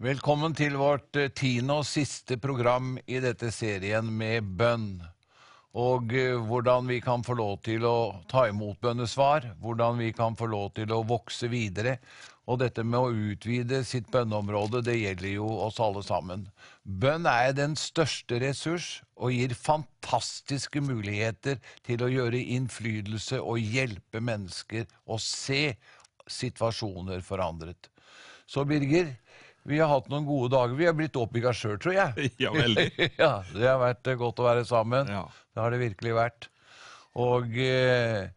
Velkommen til vårt eh, tiende og siste program i dette serien med bønn. Og eh, hvordan vi kan få lov til å ta imot bønnesvar, hvordan vi kan få lov til å vokse videre. Og dette med å utvide sitt bønneområde, det gjelder jo oss alle sammen. Bønn er den største ressurs og gir fantastiske muligheter til å gjøre innflytelse og hjelpe mennesker å se situasjoner forandret. Så Birger, vi har hatt noen gode dager. Vi har blitt oppbygga sjøl, tror jeg. Ja, veldig. ja, Det har vært eh, godt å være sammen. Ja. Det har det virkelig vært. Og eh,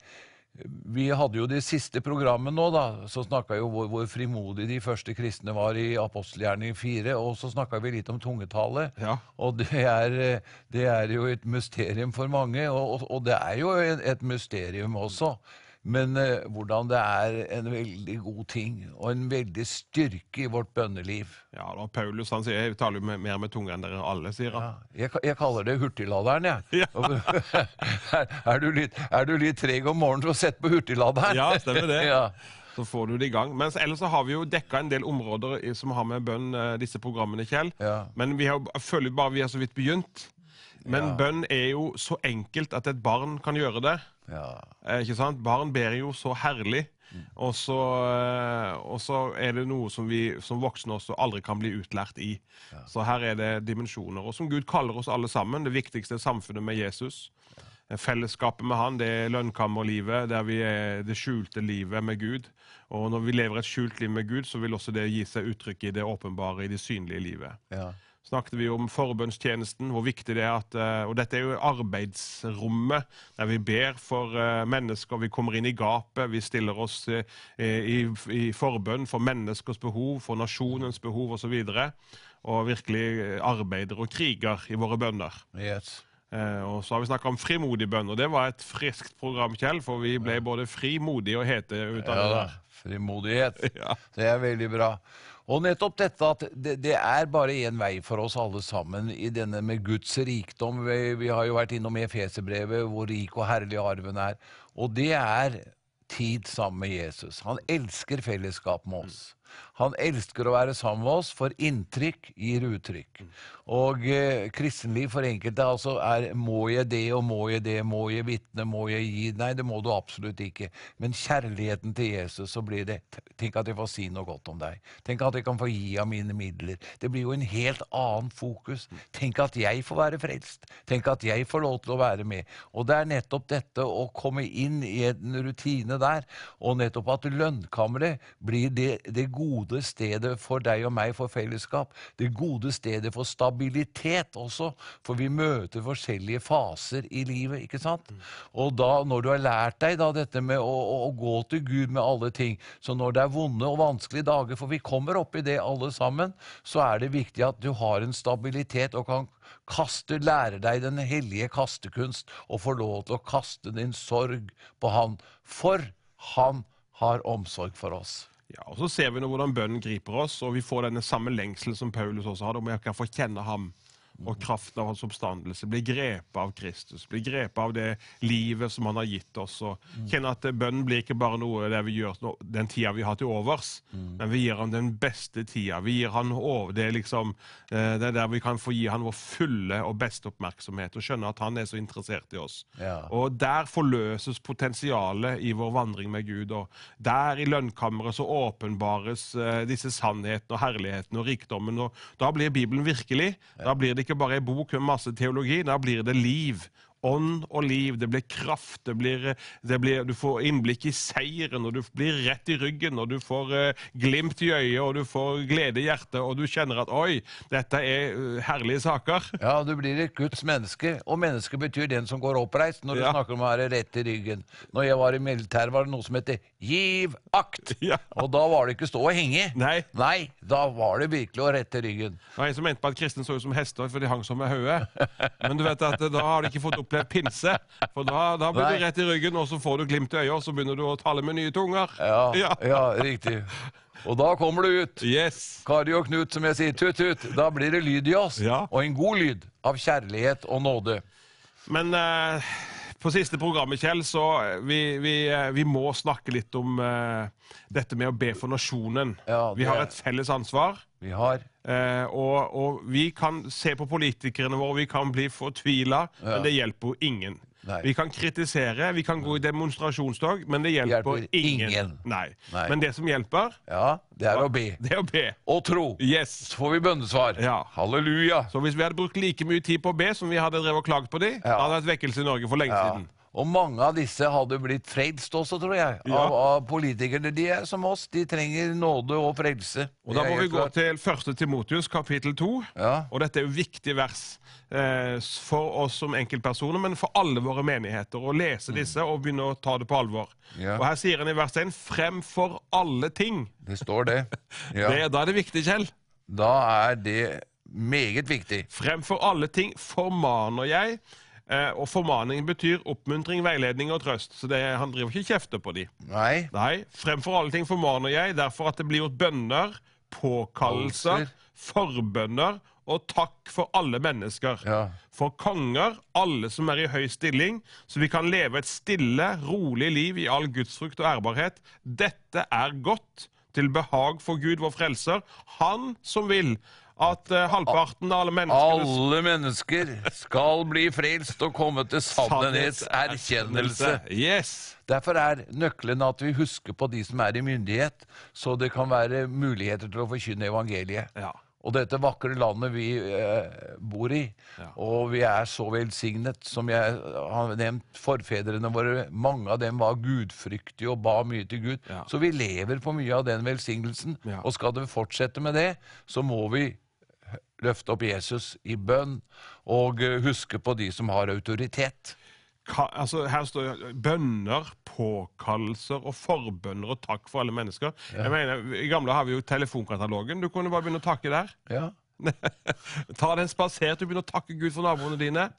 vi hadde jo det siste programmet nå, da. Så snakka jo hvor, hvor frimodige de første kristne var i apostelgjerning 4. Og så snakka vi litt om tungetale. Ja. Og det er, eh, det er jo et mysterium for mange. Og, og, og det er jo et, et mysterium også. Men eh, hvordan det er en veldig god ting og en veldig styrke i vårt bønneliv. Ja, da, Paulus han sier jeg taler jo mer med tunga enn dere alle, sier han. Ja, jeg, jeg kaller det hurtigladeren, jeg. Ja. er, er, du litt, er du litt treg om morgenen så sett på hurtigladeren? Ja, stemmer det. ja. Så får du det i gang. Mens ellers så har vi jo dekka en del områder som har med bønn, eh, disse programmene, Kjell. Ja. Men vi har, føler bare vi har så vidt begynt. Men Ja. bønn er jo så enkelt at et barn kan gjøre det. Ja. Eh, ikke sant? Barn ber jo så herlig. Og så, eh, og så er det noe som vi som voksne også aldri kan bli utlært i. Så her er det dimensjoner. Og som Gud kaller oss alle sammen, det viktigste er samfunnet med Jesus. Fellesskapet med han, det er lønnkammerlivet, der vi er det skjulte livet med Gud. Og når vi lever et skjult liv med Gud, så vil også det gi seg uttrykk i det åpenbare, i det synlige livet ja. Snakket vi om forbønnstjenesten, hvor viktig det er at eh, Og dette er jo arbeidsrommet der vi ber for eh, mennesker. Vi kommer inn i gapet, vi stiller oss eh, i, i forbønn for menneskers behov, for nasjonens behov osv. Og, så og virkelig arbeider og kriger i våre bønner. Yes. Eh, og så har vi snakka om frimodig bønn, og det var et friskt program, Kjell, for vi ble både frimodige og hete ut av Ja det der. Frimodighet. Ja. Det er veldig bra. Og nettopp dette at det, det er bare én vei for oss alle sammen i denne med Guds rikdom. Vi, vi har jo vært innom Efeserbrevet, hvor rik og herlig arven er. Og det er tid sammen med Jesus. Han elsker fellesskap med oss. Han elsker å være sammen med oss, for inntrykk gir uttrykk. Og eh, kristenliv for enkelte altså er må jeg det og må jeg det, må jeg vitne, må jeg gi Nei, det må du absolutt ikke. Men kjærligheten til Jesus, så blir det Tenk at jeg får si noe godt om deg. Tenk at jeg kan få gi av mine midler. Det blir jo en helt annen fokus. Tenk at jeg får være frelst. Tenk at jeg får lov til å være med. Og det er nettopp dette å komme inn i en rutine der, og nettopp at lønnkammeret blir det, det gode stedet for deg og meg for fellesskap. Det gode stedet for stabilitet også, for vi møter forskjellige faser i livet, ikke sant? Og da, når du har lært deg da dette med å, å, å gå til Gud med alle ting, så når det er vonde og vanskelige dager, for vi kommer opp i det alle sammen, så er det viktig at du har en stabilitet og kan kaste, lære deg den hellige kastekunst og få lov til å kaste din sorg på Han, for Han har omsorg for oss. Ja, og Så ser vi nå hvordan bønnen griper oss, og vi får denne samme lengselen som Paulus også hadde, om jeg kan få kjenne ham og kraften av hans oppstandelse. Bli grepet av Kristus, bli grepet av det livet som han har gitt oss. og Kjenne at bønnen blir ikke bare noe det vi gjør den tida vi har til overs, men vi gir ham den beste tida. Vi gir han over, det er liksom eh, det er der vi kan få gi han vår fulle og beste oppmerksomhet, og skjønne at han er så interessert i oss. Ja. Og der forløses potensialet i vår vandring med Gud. Og der i lønnkammeret så åpenbares eh, disse sannhetene og herligheten og rikdommen. Og da blir Bibelen virkelig. Da blir det ikke bare ei bok med masse teologi, da blir det liv. Ånd og liv. Det blir kraft. Det blir, det blir, du får innblikk i seieren, og du blir rett i ryggen, og du får eh, glimt i øyet, og du får glede i hjertet, og du kjenner at oi, dette er eh, herlige saker. Ja, du blir et Guds menneske, og menneske betyr den som går oppreist når du Ja. snakker om å være rett i ryggen. Når jeg var i militæret, var det noe som heter giv akt! Ja. Og da var det ikke stå og henge. Nei. Nei, da var det virkelig å rette ryggen. Det var en som mente på at kristne så ut som hester, for de hang som med hodet. Men du vet at da har de ikke fått opplevd pinse. For da, da blir Nei. du rett i ryggen, og så får du glimt i øyet, og så begynner du å tale med nye tunger. Ja, Ja. ja. riktig. Og da kommer du ut. Yes. Kari og Knut, som jeg sier, tut-tut. Da blir det lyd i oss. Ja. Og en god lyd av kjærlighet og nåde. Men eh, på siste programmet, Kjell, så eh, vi, vi, eh, vi må snakke litt om eh, dette med å be for nasjonen. Ja, Vi har et felles ansvar. Vi har og, og vi kan se på politikerne våre, vi kan bli fortvila, men det hjelper jo ingen. Nei. Vi kan kritisere, vi kan gå i demonstrasjonstog, men det hjelper, Hjelper ingen. ingen. Nei. Nei. Men det som hjelper, Ja, det er å be. det er å be. Og tro. Yes. Så får vi bønnesvar. Ja. Halleluja. Så hvis vi hadde brukt like mye tid på å be som vi hadde drevet og klagd på de, Ja. hadde det vært vekkelse i Norge for lenge Ja. siden. Og mange av disse hadde blitt frelst også, tror jeg. Ja. Av, av politikerne. De er som oss. De trenger nåde og frelse. Og Da må vi helt gå klart. til 1. Timotius kapittel 2. Ja. Og dette er jo viktige vers eh, for oss som enkeltpersoner, men for alle våre menigheter. Å lese disse og begynne å ta det på alvor. Mm. Ja. Og Her sier han i vers 1 fremfor alle ting. Det står det. Ja. Det, da er det viktig, Kjell. Da er det meget viktig. Fremfor alle ting formaner jeg. Eh, og formaning betyr oppmuntring, veiledning og trøst. Så det, han driver ikke kjefter på de. Nei. Nei, fremfor alle ting formaner jeg, derfor at det blir gjort bønner, påkallelser, forbønner og takk for alle mennesker. Ja. For konger, alle som er i høy stilling, så vi kan leve et stille, rolig liv i all gudsfrukt og ærbarhet. Dette er godt, til behag for Gud, vår frelser, han som vil at uh, halvparten av alle mennesker Alle mennesker skal bli frelst og komme til sannhetserkjennelse. Yes! Derfor er nøkkelen at vi husker på de som er i myndighet, så det kan være muligheter til å forkynne evangeliet. Ja. Og dette vakre landet vi uh, bor i, og vi er så velsignet, som jeg har nevnt, forfedrene våre, mange av dem var gudfryktige og ba mye til Gud. Ja. Så vi lever på mye av den velsignelsen. Ja. Og skal det fortsette med det, så må vi løfte opp Jesus i bønn og eh, huske på de som har autoritet. Ka, altså, her står det bønner, påkallelser og forbønner og takk for alle mennesker. Jeg mener, I gamle har vi jo telefonkatalogen. Du kunne bare begynne å takke der. Ja. Ta den spasert. Du begynne å takke Gud for naboene dine.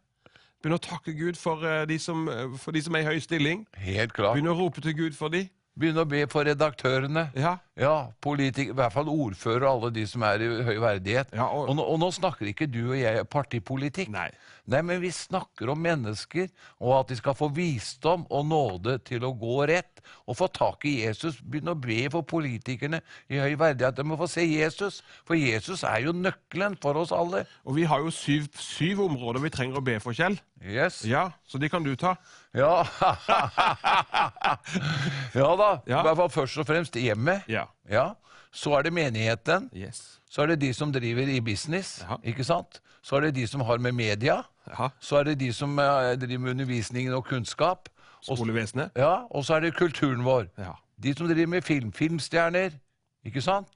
Begynne å takke Gud for, eh, de som, eh, for de som er i høy stilling. Helt klart. Begynne å rope til Gud for de. Begynne å be for redaktørene. Ja. Ja, politik, i hvert fall ordfører og alle de som er i høy verdighet. Ja, og- og, nå, og nå snakker ikke du og jeg partipolitikk. Nei. Nei, men vi snakker om mennesker, og at de skal få visdom og nåde til å gå rett. Og få tak i Jesus. Begynne å be for politikerne i høy verdighet. De må få se Jesus, for Jesus er jo nøkkelen for oss alle. Og vi har jo syv, syv områder vi trenger å be for, Kjell. Yes. Ja, Så de kan du ta. Ja. ja da. Ja. I hvert fall først og fremst hjemmet. Ja. Ja. Så er det menigheten. Yes. Så er det de som driver i business, Ja. ikke sant? Så er det de som har med media. Ja. Så er det de som eh, driver med undervisningen og kunnskap. Skolevesenet. ja, og så er det kulturen vår. Ja. De som driver med film. Filmstjerner. Ikke sant?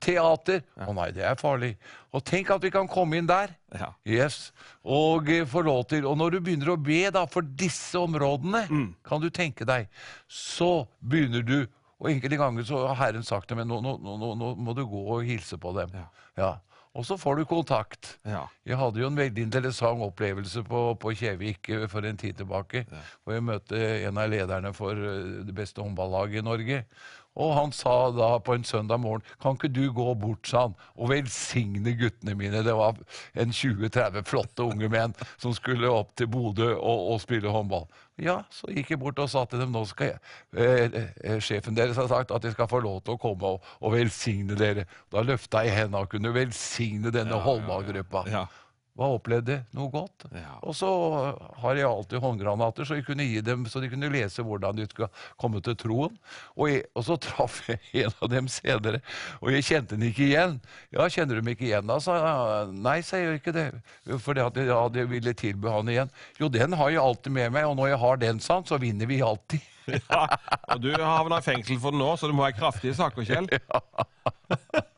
Teater. Å nei, det er farlig. Og tenk at vi kan komme inn der. Ja. Yes. Og eh, få lov til Og når du begynner å be da for disse områdene, Mm. kan du tenke deg, så begynner du Og enkelte ganger så har Herren sagt til meg nå, nå, nå, nå, må du gå og hilse på dem. Ja. Ja. Og så får du kontakt. Ja. Jeg hadde jo en veldig interessant opplevelse på, på Kjevik eh, for en tid tilbake. Hvor jeg møtte en av lederne for eh, det beste håndballaget i Norge. Og han sa da på en søndag morgen Kan ikke du gå bort, sa han, og velsigne guttene mine? Det var en 20-30 flotte unge menn som skulle opp til Bodø og, og spille håndball. Ja, så gikk jeg bort og sa til dem nå skal jeg, eh, eh, sjefen deres har sagt at jeg skal få lov til å komme og, og velsigne dere. Da løfta jeg hendene og kunne velsigne denne håndballgruppa. Ja. Hva opplevde? Noe godt. Ja. Og så har jeg alltid håndgranater, så jeg kunne gi dem, så de kunne lese hvordan de skulle komme til troen. Og, jeg, og så traff jeg en av dem senere, og jeg kjente den ikke igjen. Ja, kjenner du meg ikke igjen da? sa. Nei, sa jeg, gjør ikke det. Fordi at jeg, ja, jeg ville tilby han igjen. Jo, den har jeg alltid med meg, og når jeg har den, sånn, så vinner vi alltid. ja. Og du havna i fengsel for den nå, så det må være kraftige saker, Kjell.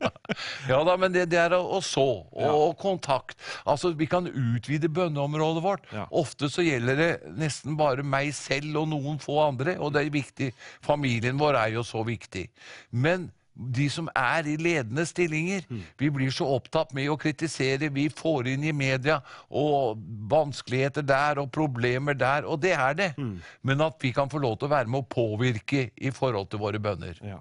Ja da, men det, det er å, så, og, og kontakt. Altså, Vi kan utvide bønneområdet vårt. Ja. Ofte så gjelder det nesten bare meg selv og noen få andre, og det er viktig. Familien vår er jo så viktig. Men de som er i ledende stillinger, vi blir så opptatt med å kritisere. Vi får inn i media og vanskeligheter der og problemer der, og det er det. Men at vi kan få lov til å være med å påvirke i forhold til våre bønner. Ja.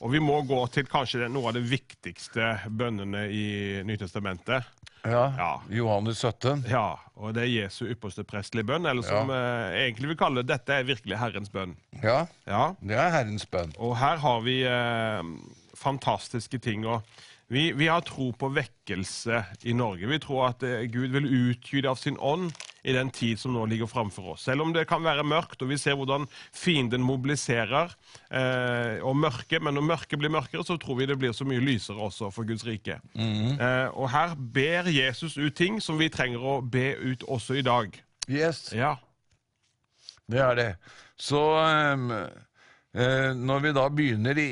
Og vi må gå til kanskje noe av de viktigste bønnene i Nytestamentet. Ja, Ja. Johannes 17. Ja, og det er Jesu ypperste prestelige bønn, eller som eh, egentlig vi kaller det, dette er virkelig Herrens bønn. Ja, Ja, det er Herrens bønn. og her har vi eh, fantastiske ting. og Vi, vi har tro på vekkelse i Norge. Vi tror at eh, Gud vil utgyte av sin ånd i den tid som nå ligger framfor oss. Selv om det kan være mørkt, og vi ser hvordan fienden mobiliserer eh, og mørke, men når mørket blir mørkere, så tror vi det blir så mye lysere også for Guds rike. eh, og her ber Jesus ut ting som vi trenger å be ut også i dag. Yes, Ja. det er det. Så um, uh, når vi da begynner i,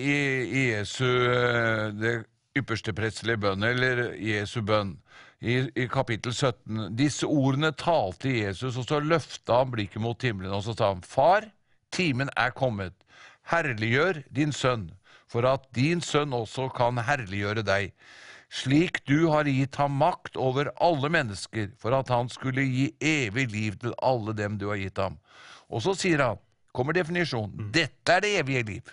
i, Jesu uh, det ypperste prestelige bønn, eller Jesu bønn, i, i kapittel 17 Disse ordene talte Jesus, og så løfta han blikket mot himmelen, og så sa han, Far, timen er kommet. Herliggjør din sønn, for at din sønn også kan herliggjøre deg. Slik du har gitt ham makt over alle mennesker, for at han skulle gi evig liv til alle dem du har gitt ham. Og så sier han, kommer definisjonen, dette er det evige liv.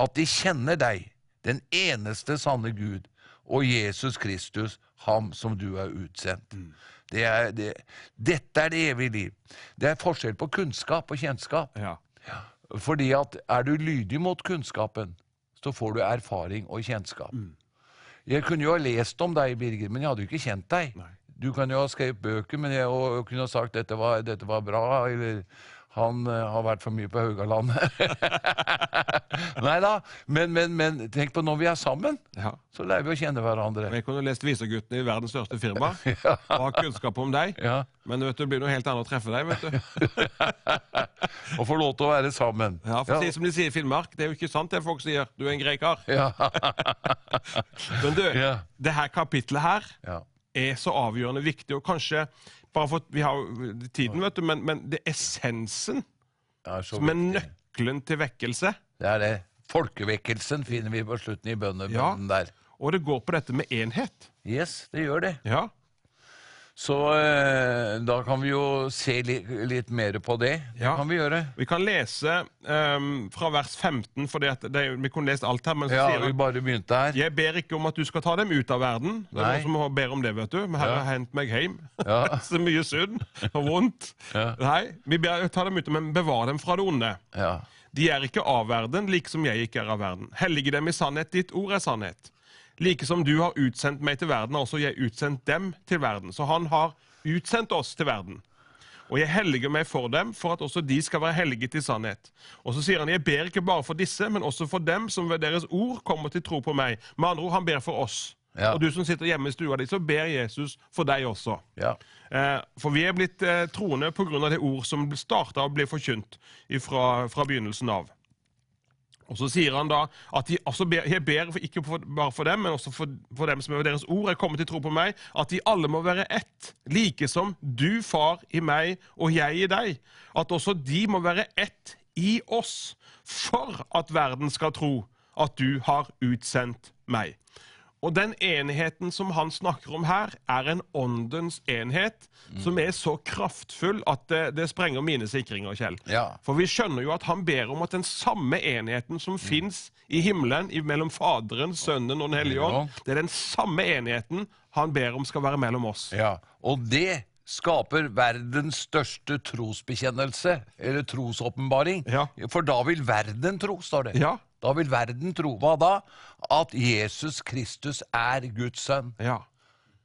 At de kjenner deg, den eneste sanne Gud, og Jesus Kristus, ham som du har utsendt. Det er, det, dette er det evige liv. Det er forskjell på kunnskap og kjennskap. ja. Fordi at er du lydig mot kunnskapen, så får du erfaring og kjennskap. Jeg kunne jo ha lest om deg, Birger, men jeg hadde jo ikke kjent deg. Nei. Du kan jo ha skrevet bøker men jeg, og, og kunne ha sagt dette var, dette var bra, eller han eh, har vært for mye på Haugalandet. Nei da, men, men, men tenk på når vi er sammen, ja. så lærer vi å kjenne hverandre. Jeg kunne lest Viserguttene i verdens største firma og ha kunnskap om deg. Ja, Men vet du, det blir noe helt annet å treffe deg. vet du. Og få lov til å være sammen. Ja, for si som de sier i Finnmark, det er jo ikke sant det folk sier. Du er en. Ja, Men du, Ja. det her kapitlet her ja. er så avgjørende viktig, og kanskje bare for, Vi har tiden, vet du, men, men det er essensen er som er nøkkelen til vekkelse. Det er det. Folkevekkelsen finner vi på slutten i bønnebønnen Ja. der. Og det går på dette med enhet. Yes, det gjør det. Ja, Så eh, da kan vi jo se li litt mer på det. Det Ja. kan vi gjøre. Vi kan lese um, fra vers 15, for vi kunne lest alt her. men så Ja, sier vi bare begynte her. Jeg ber ikke om at du skal ta dem ut av verden. Det er Nei. noen som ber om det, vet du. Men Herre Ja. hent meg hjem. Ja. så mye synd og vondt. Nei, vi ber ta dem ut, men bevar dem fra det onde. Ja. De er ikke av verden, like som jeg ikke er av verden. Hellige dem i sannhet, ditt ord er sannhet. Like som du har utsendt meg til verden, har også jeg utsendt dem til verden. Så han har utsendt oss til verden. Og jeg helliger meg for dem, for at også de skal være helliget i sannhet. Og så sier han, jeg ber ikke bare for disse, men også for dem som ved deres ord kommer til tro på meg. Med andre ord, han ber for oss. Ja. Og du som sitter hjemme i stua di, så ber Jesus for deg også. ja. Eh, for vi er blitt eh, troende pga. det ord som starta å bli forkynt fra, fra begynnelsen av. Og så sier han da at de altså jeg ber ikke bare for dem, men også for, for dem som er deres ord er kommet til tro på meg, at de alle må være ett, like som du, far, i meg og jeg i deg. At også de må være ett i oss, for at verden skal tro at du har utsendt meg. Og den enheten som han snakker om her, er en åndens enhet som er så kraftfull at det, det sprenger mine sikringer, Kjell. Ja. For vi skjønner jo at han ber om at den samme enheten som fins i himmelen mellom Faderen, Sønnen og Den hellige ånd, det er den samme enheten han ber om skal være mellom oss. ja. Og det skaper verdens største trosbekjennelse, eller trosåpenbaring. Ja. For da vil verden tro, står det. Ja. Da vil verden tro. Hva da? At Jesus Kristus er Guds sønn. Ja.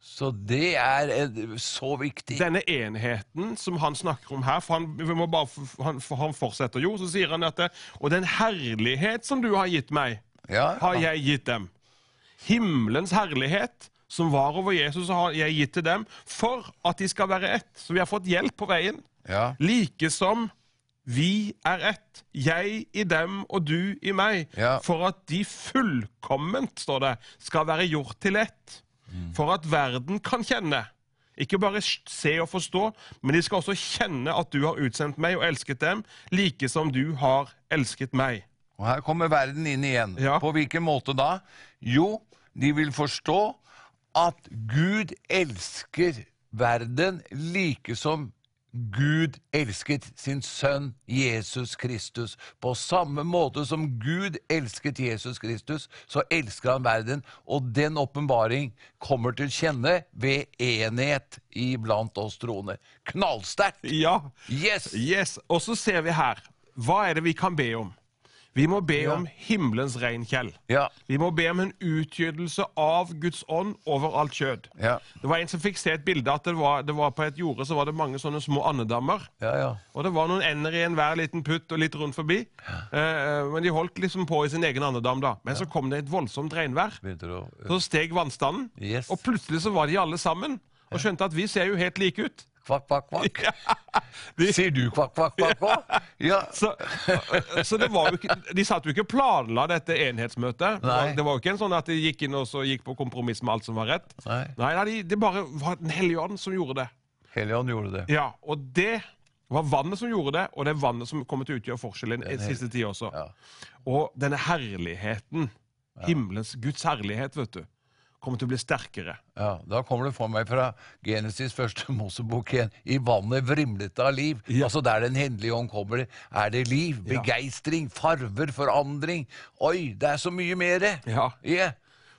Så det er så viktig. Denne enheten som han snakker om her, for han, bare, han, han fortsetter jo, så sier han at Og den herlighet som du har gitt meg, Ja, har jeg gitt dem. Himmelens herlighet som var over Jesus, har jeg gitt til dem for at de skal være ett. Så vi har fått hjelp på veien. ja, Like som vi er ett, jeg i dem og du i meg, Ja. for at de fullkomment, står det, skal være gjort til ett. For at verden kan kjenne. Ikke bare se og forstå, men de skal også kjenne at du har utsendt meg og elsket dem, like som du har elsket meg. Og her kommer verden inn igjen. Ja. På hvilken måte da? Jo, de vil forstå at Gud elsker verden like som Gud elsket sin sønn Jesus Kristus. På samme måte som Gud elsket Jesus Kristus, så elsker han verden. Og den åpenbaring kommer til kjenne ved enhet iblant oss troende. Knallsterkt! Ja, Yes! Yes, Og så ser vi her. Hva er det vi kan be om? Vi må be om himmelens reinkjell. Ja. Vi må be om en utgytelse av Guds ånd over alt kjød. Ja. Det var En som fikk se et bilde at det var, det var på et jorde så var det mange sånne små andedammer. Ja, ja. Og det var noen ender i enhver liten putt og litt rundt forbi. Eh, men de holdt liksom på i sin egen andedam, da. Men så kom det et voldsomt regnvær. Så steg vannstanden, Yes. og plutselig så var de alle sammen. Og skjønte at vi ser jo helt like ut. Kvakk, kvakk, kvakk. De- Sier du kvakk, kvakk, kvakk òg? Ja. Så, så det var jo ikke, De satt jo ikke og planla dette enhetsmøtet. Nei. Det var jo ikke en sånn at de gikk inn og så gikk på kompromiss med alt som var rett. Nei. Nei, nei de, Det bare var Den hellige ånd som gjorde det. Helligånd gjorde det. Ja, Og det var vannet som gjorde det, og det er vannet som kommer til å utgjøre forskjellen i siste tid også. Ja. Og denne herligheten, himmelens Guds herlighet, vet du, kommer til å bli sterkere. Ja, Da kommer det for meg fra Genesis første Mosebok igjen. I vannet vrimlet av liv. Ja. Altså Der Den hendelige ånd kommer, er det liv, Ja. begeistring, farver, forandring. Oi, det er så mye mer! Ja. Yeah.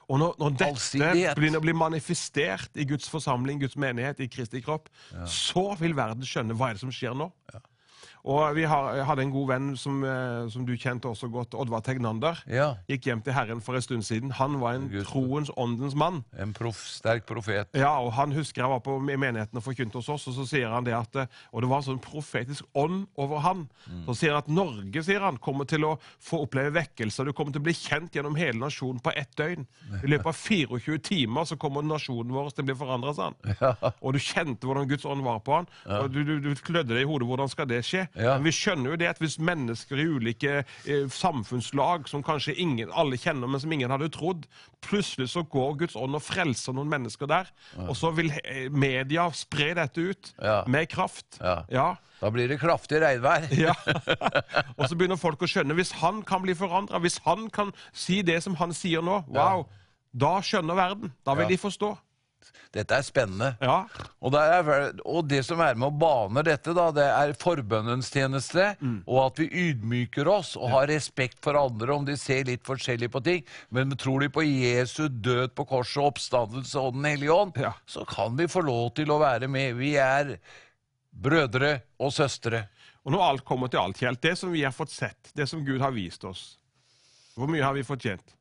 Og når, når dette Allsidighet. begynner å bli manifestert i Guds forsamling, Guds menighet, i Kristi kropp, så vil verden skjønne hva er det som skjer nå. Og vi har, hadde en god venn som, eh, som du kjente også godt, Oddvar Tegnander. ja. Gikk hjem til Herren for en stund siden. Han var en Augusten. troens, åndens mann. En prof, sterk profet. Ja, og han husker jeg var på i menigheten og forkynte hos oss, og så sier han det at eh, Og det var en sånn profetisk ånd over han. Så sier han at Norge sier han, kommer til å få oppleve vekkelse, du kommer til å bli kjent gjennom hele nasjonen på ett døgn. I løpet av 24 timer så kommer nasjonen vår til å bli forandra, sa han. Og du kjente hvordan Guds ånd var på han, og du, du, du klødde deg i hodet. Hvordan skal det skje? Ja. Vi skjønner jo det at hvis mennesker i ulike eh, samfunnslag, som kanskje ingen, alle kjenner, men som ingen hadde trodd, plutselig så går Guds ånd og frelser noen mennesker der, og så vil eh, media spre dette ut Ja. med kraft. Ja. ja. Da blir det kraftig regnvær. Ja. og så begynner folk å skjønne hvis han kan bli forandra, hvis han kan si det som han sier nå, wow, da skjønner verden. Da vil Ja. de forstå. Dette er spennende. Ja. Og, det er, og det som er med å bane dette, da, det er forbønnens tjeneste, og at vi ydmyker oss og har respekt for andre om de ser litt forskjellig på ting. Men tror de på Jesu død på korset, oppstandelse og Den hellige ånd, Ja. så kan vi få lov til å være med. Vi er brødre og søstre. Og når alt kommer til alt, Kjell, det som vi har fått sett, det som Gud har vist oss, hvor mye har vi fortjent?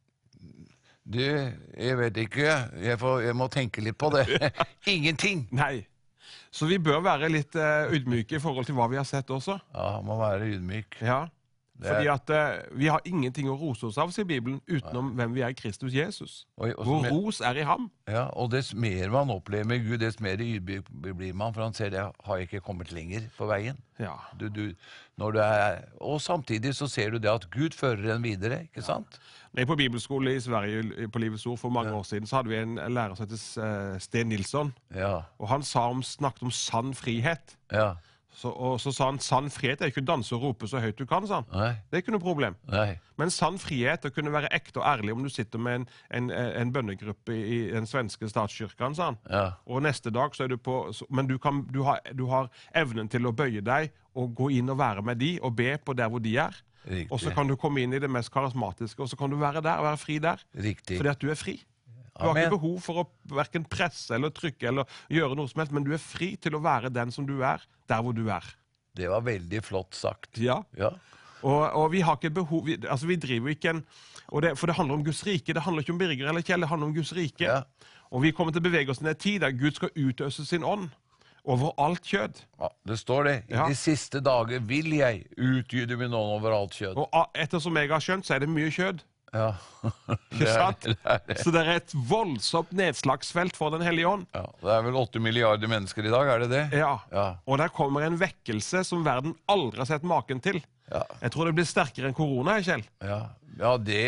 Det, jeg vet ikke. Jeg, får, jeg må tenke litt på det. Ingenting. Nei. Så vi bør være litt eh, ydmyke i forhold til hva vi har sett også. Ja, må være ydmyk. Ja. Det Fordi at uh, vi har ingenting å rose oss av, sier Bibelen, utenom hvem vi er i Kristus Jesus. Og, Vår som ros er i ham. Ja, og dess mer man opplever med Gud, dess mer ydmyk blir man, for han ser det har jeg ikke kommet lenger på veien. Ja. Du, du, når du er, og samtidig så ser du det at Gud fører en videre, ikke sant? Når jeg på bibelskole i Sverige på Livets Ord for mange år siden, så hadde vi en lærer som het eh, Sten Nilsson. Ja, Og han sa om, snakket om sann frihet. ja, Så, og så sa han sann frihet er ikke å danse og rope så høyt du kan. sa han. nei, Det er ikke noe problem. nei, Men sann frihet er å kunne være ekte og ærlig om du sitter med en, en, en bønnegruppe i den svenske statskirken, sa han. ja, Og neste dag så er du på Men du, kan, du, har, du har evnen til å bøye deg og gå inn og være med de og be på der hvor de er. Riktig. Og så kan du komme inn i det mest karismatiske, og så kan du være der, være fri der. riktig. Fordi at du er fri. Du har ikke behov for å hverken presse eller trykke eller gjøre noe som helst, men du er fri til å være den som du er, der hvor du er. Det var veldig flott sagt. Ja. Ja, Og, og vi har ikke behov vi, Altså, vi driver ikke en det, For det handler om Guds rike. Det handler ikke om Birger eller Kjell, det handler om Guds rike. Ja. Og vi kommer til å bevege oss i en tid der Gud skal utøse sin ånd over alt kjød. ja, det står det. I Ja. de siste dager vil jeg utgyde min ånd over alt kjød. Og ettersom jeg har skjønt, så er det mye kjød. Ja. Ikke sant? Så det er et voldsomt nedslagsfelt for Den hellige ånd. ja, det er vel åtte milliarder mennesker i dag, er det det? Ja. Ja. Og der kommer en vekkelse som verden aldri har sett maken til. Ja. Jeg tror det blir sterkere enn korona. Kjell. Ja, ja det,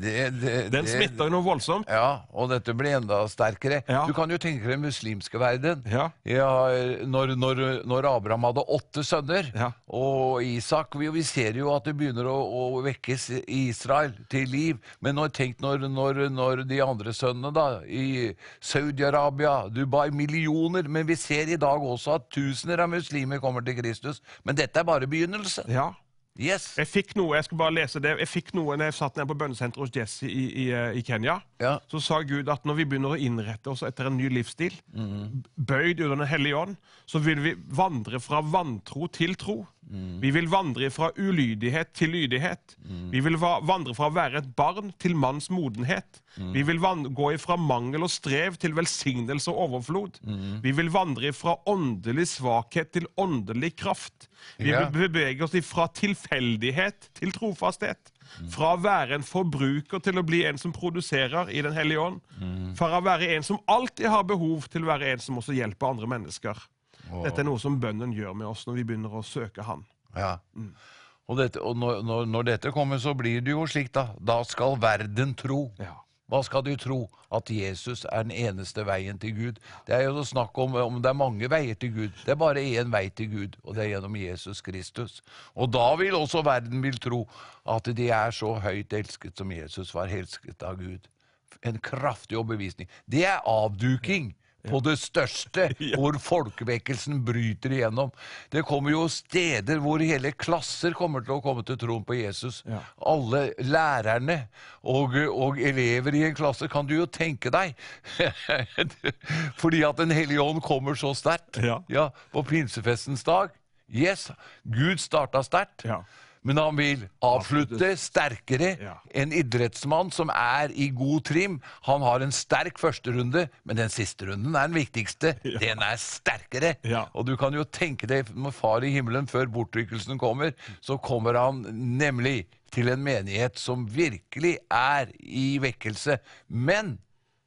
det, det Den smitter noe voldsomt. Ja, og dette blir enda sterkere. Ja. Du kan jo tenke deg den muslimske verden. Ja. Ja, når, når, når Abraham hadde åtte sønner, Ja. og Isak vi, vi ser jo at det begynner å, å vekkes Israel til liv. Men når, tenk når, når, når de andre sønnene, da, i Saudi-Arabia, Dubai Millioner. Men vi ser i dag også at tusener av muslimer kommer til Kristus. Men dette er bare begynnelsen. Ja. Yes. Jeg fikk noe, jeg skal bare lese det. Jeg fikk noe når jeg satt ned på bønnesenteret hos Jesse i, i, eh, i Kenya. Ja. Så sa Gud at når vi begynner å innrette oss etter en ny livsstil, bøyd under Den hellige ånd, så vil vi vandre fra vantro til tro. Vi vil vandre fra ulydighet til lydighet. Vi vil vandre fra å være et barn til manns modenhet. Vi vil gå ifra mangel og strev til velsignelse og overflod. Vi vil vandre fra åndelig svakhet til åndelig kraft. Vi Ja. vil bevege oss fra tilfeldighet til trofasthet. Fra å være en forbruker til å bli en som produserer i Den hellige ånd. Fra å være en som alltid har behov, til å være en som også hjelper andre mennesker. Dette er noe som bønnen gjør med oss når vi begynner å søke Han. Ja. Og, dette, og når, når, når dette kommer, så blir det jo slik, da. Da skal verden tro. Ja. Hva skal de tro? At Jesus er den eneste veien til Gud. Det er jo snakk om om det er mange veier til Gud. Det er bare én vei til Gud, og det er gjennom Jesus Kristus. Og da vil også verden vil tro at de er så høyt elsket som Jesus var elsket av Gud. En kraftig overbevisning. Det er avduking på det største, hvor folkevekkelsen bryter igjennom. Det kommer jo steder hvor hele klasser kommer til å komme til troen på Jesus. Ja. Alle lærerne og, og elever i en klasse, kan du jo tenke deg. Fordi at Den hellige ånd kommer så sterkt. Ja. på pinsefestens dag. Yes, Gud starta sterkt. Ja. Men han vil avslutte sterkere. En idrettsmann som er i god trim, han har en sterk førsterunde, men den siste runden er den viktigste. Den er sterkere. Og du kan jo tenke deg med Far i himmelen før bortrykkelsen kommer, så kommer han nemlig til en menighet som virkelig er i vekkelse. Men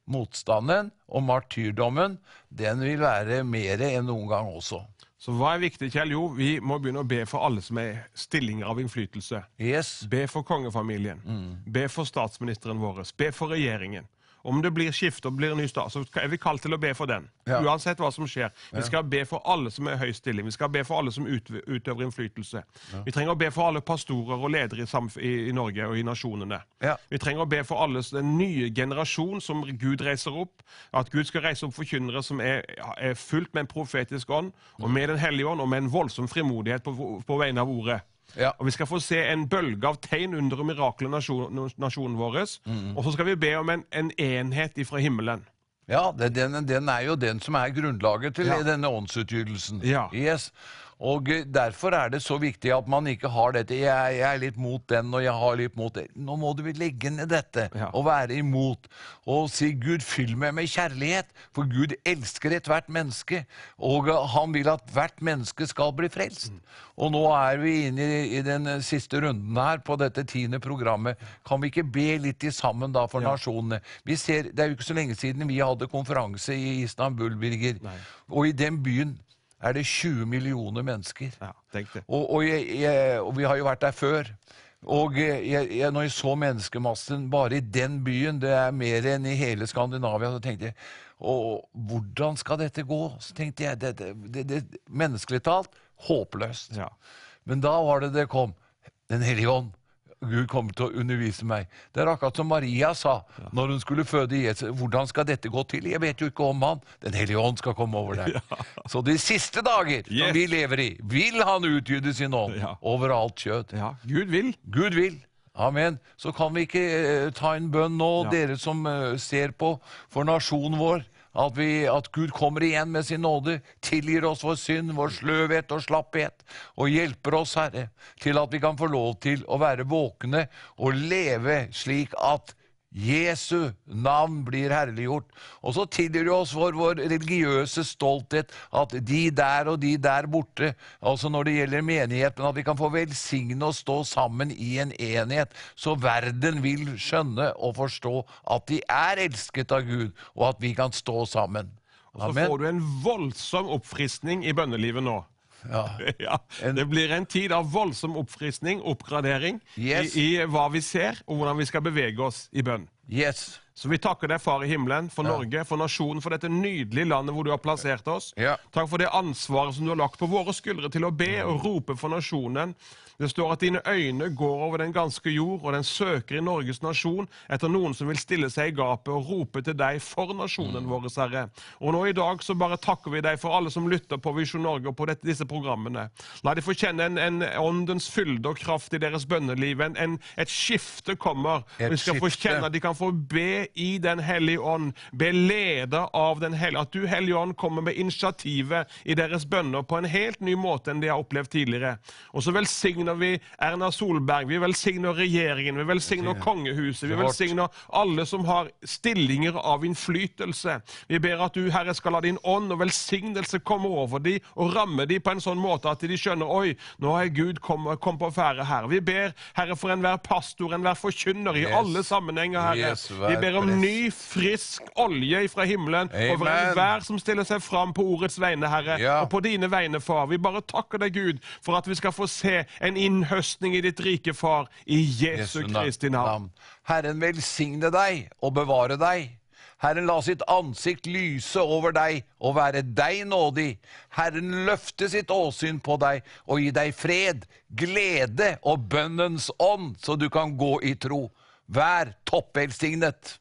motstanden og martyrdommen, den vil være mer enn noen gang også. Så hva er viktig, Kjell? Jo, vi må begynne å be for alle som er stillinger av innflytelse. Yes. Be for kongefamilien. Be for statsministeren vår. Be for regjeringen. Om det blir skifte og blir ny stat, så er vi kalt til å be for den. Ja. Uansett hva som skjer. Vi skal be for alle som er i høy stilling. Vi skal be for alle som utøver innflytelse. Vi trenger å be for alle pastorer og ledere i, i, i Norge og i nasjonene. Ja. Vi trenger å be for alle den nye generasjon som Gud reiser opp. At Gud skal reise opp forkynnere som er, er fullt med en profetisk ånd, og med Den hellige ånd, og med en voldsom frimodighet på, på vegne av ordet. Ja. Og Vi skal få se en bølge av tegn, under mirakler nasjon, vår. Og så skal vi be om en, en enhet ifra himmelen. Ja, det, den, den er jo den som er grunnlaget til Ja. denne åndsutgytelsen. Ja. Yes. Og eh, derfor er det så viktig at man ikke har dette jeg, jeg er litt mot den, og jeg har litt mot det. Nå må du legge ned dette Ja. og være imot. Og si 'Gud, fyll meg med kjærlighet', for Gud elsker ethvert menneske. Og eh, han vil at hvert menneske skal bli frelst. Og nå er vi inne i, i den eh, siste runden her på dette tiende programmet. Kan vi ikke be litt i sammen da for nasjonene? Vi ser, Det er jo ikke så lenge siden vi hadde konferanse i Istanbul, Birger. Og i den byen er det 20 millioner mennesker. Ja, tenk det. Og, og, jeg, jeg, og vi har jo vært der før. Og jeg, når jeg så menneskemassen bare i den byen, det er mer enn i hele Skandinavia, så tenkte jeg og hvordan skal dette gå? Så tenkte jeg, det, det, det, det, Menneskelig talt håpløst. Ja. Men da var det det kom. Den hellige ånd. Gud kommer til å undervise meg. Det er akkurat som Maria sa når hun skulle føde Jesus. Hvordan skal dette gå til? Jeg vet jo ikke om han. Den hellige ånd skal komme over deg. Så de siste dager Yes. som vi lever i, vil han utgyde sin ånd Ja. over alt kjød. ja, Gud vil. Gud vil. Amen. Så kan vi ikke eh, ta en bønn nå, Ja. dere som eh, ser på, for nasjonen vår. At, vi, at Gud kommer igjen med sin nåde, tilgir oss vår synd, vår sløvhet og slapphet, og hjelper oss, Herre, til at vi kan få lov til å være våkne og leve slik at Jesu navn blir herliggjort. Og så tilgir du oss for vår religiøse stolthet, at de der og de der borte, altså når det gjelder menighet, men at vi kan få velsigne og stå sammen i en enhet, så verden vil skjønne og forstå at de er elsket av Gud, og at vi kan stå sammen. Så får du en voldsom oppfriskning i bønnelivet nå. Ja. Ja, Det blir en tid av voldsom oppfriskning, oppgradering, Yes. i, i hva vi ser, og hvordan vi skal bevege oss i bønn. Yes. Så vi takker deg, Far i himmelen, for Norge, for nasjonen, for dette nydelige landet hvor du har plassert oss. Ja. Takk for det ansvaret som du har lagt på våre skuldre til å be og rope for nasjonen. Det står at dine øyne går over den ganske jord, og den søker i Norges nasjon etter noen som vil stille seg i gapet og rope til deg for nasjonen vår, Herre. Og nå i dag så bare takker vi deg for alle som lytter på Visjon Norge og på dette, disse programmene. La de få kjenne en, en åndens fylde og kraft i deres bønneliv. En, en, et skifte kommer. Et vi skal få kjenne at de kan få be i Den hellige ånd, be leder av Den hellige At du, Hellige ånd, kommer med initiativet i deres bønner på en helt ny måte enn de har opplevd tidligere. Og så velsigner vi Erna Solberg, vi velsigner regjeringen, vi velsigner kongehuset, vi velsigner alle som har stillinger av innflytelse. Vi ber at du, Herre, skal la din ånd og velsignelse komme over dem og ramme dem på en sånn måte at de skjønner oi, nå er Gud kommet kom på ferde her. Vi ber, Herre, for enhver pastor, enhver forkynner i Yes. alle sammenhenger, Herre. Yes, Vi ber om ny, frisk olje fra himmelen over Amen. enhver som stiller seg fram på ordets vegne, Herre, Ja. og på dine vegne, Far. Vi bare takker deg, Gud, for at vi skal få se en innhøstning i ditt rike, Far, i Jesu Jesu Kristi navn. Herren velsigne deg og bevare deg. Herren la sitt ansikt lyse over deg og være deg nådig. Herren løfte sitt åsyn på deg og gi deg fred, glede og bønnens ånd, så du kan gå i tro. Vær toppvelsignet.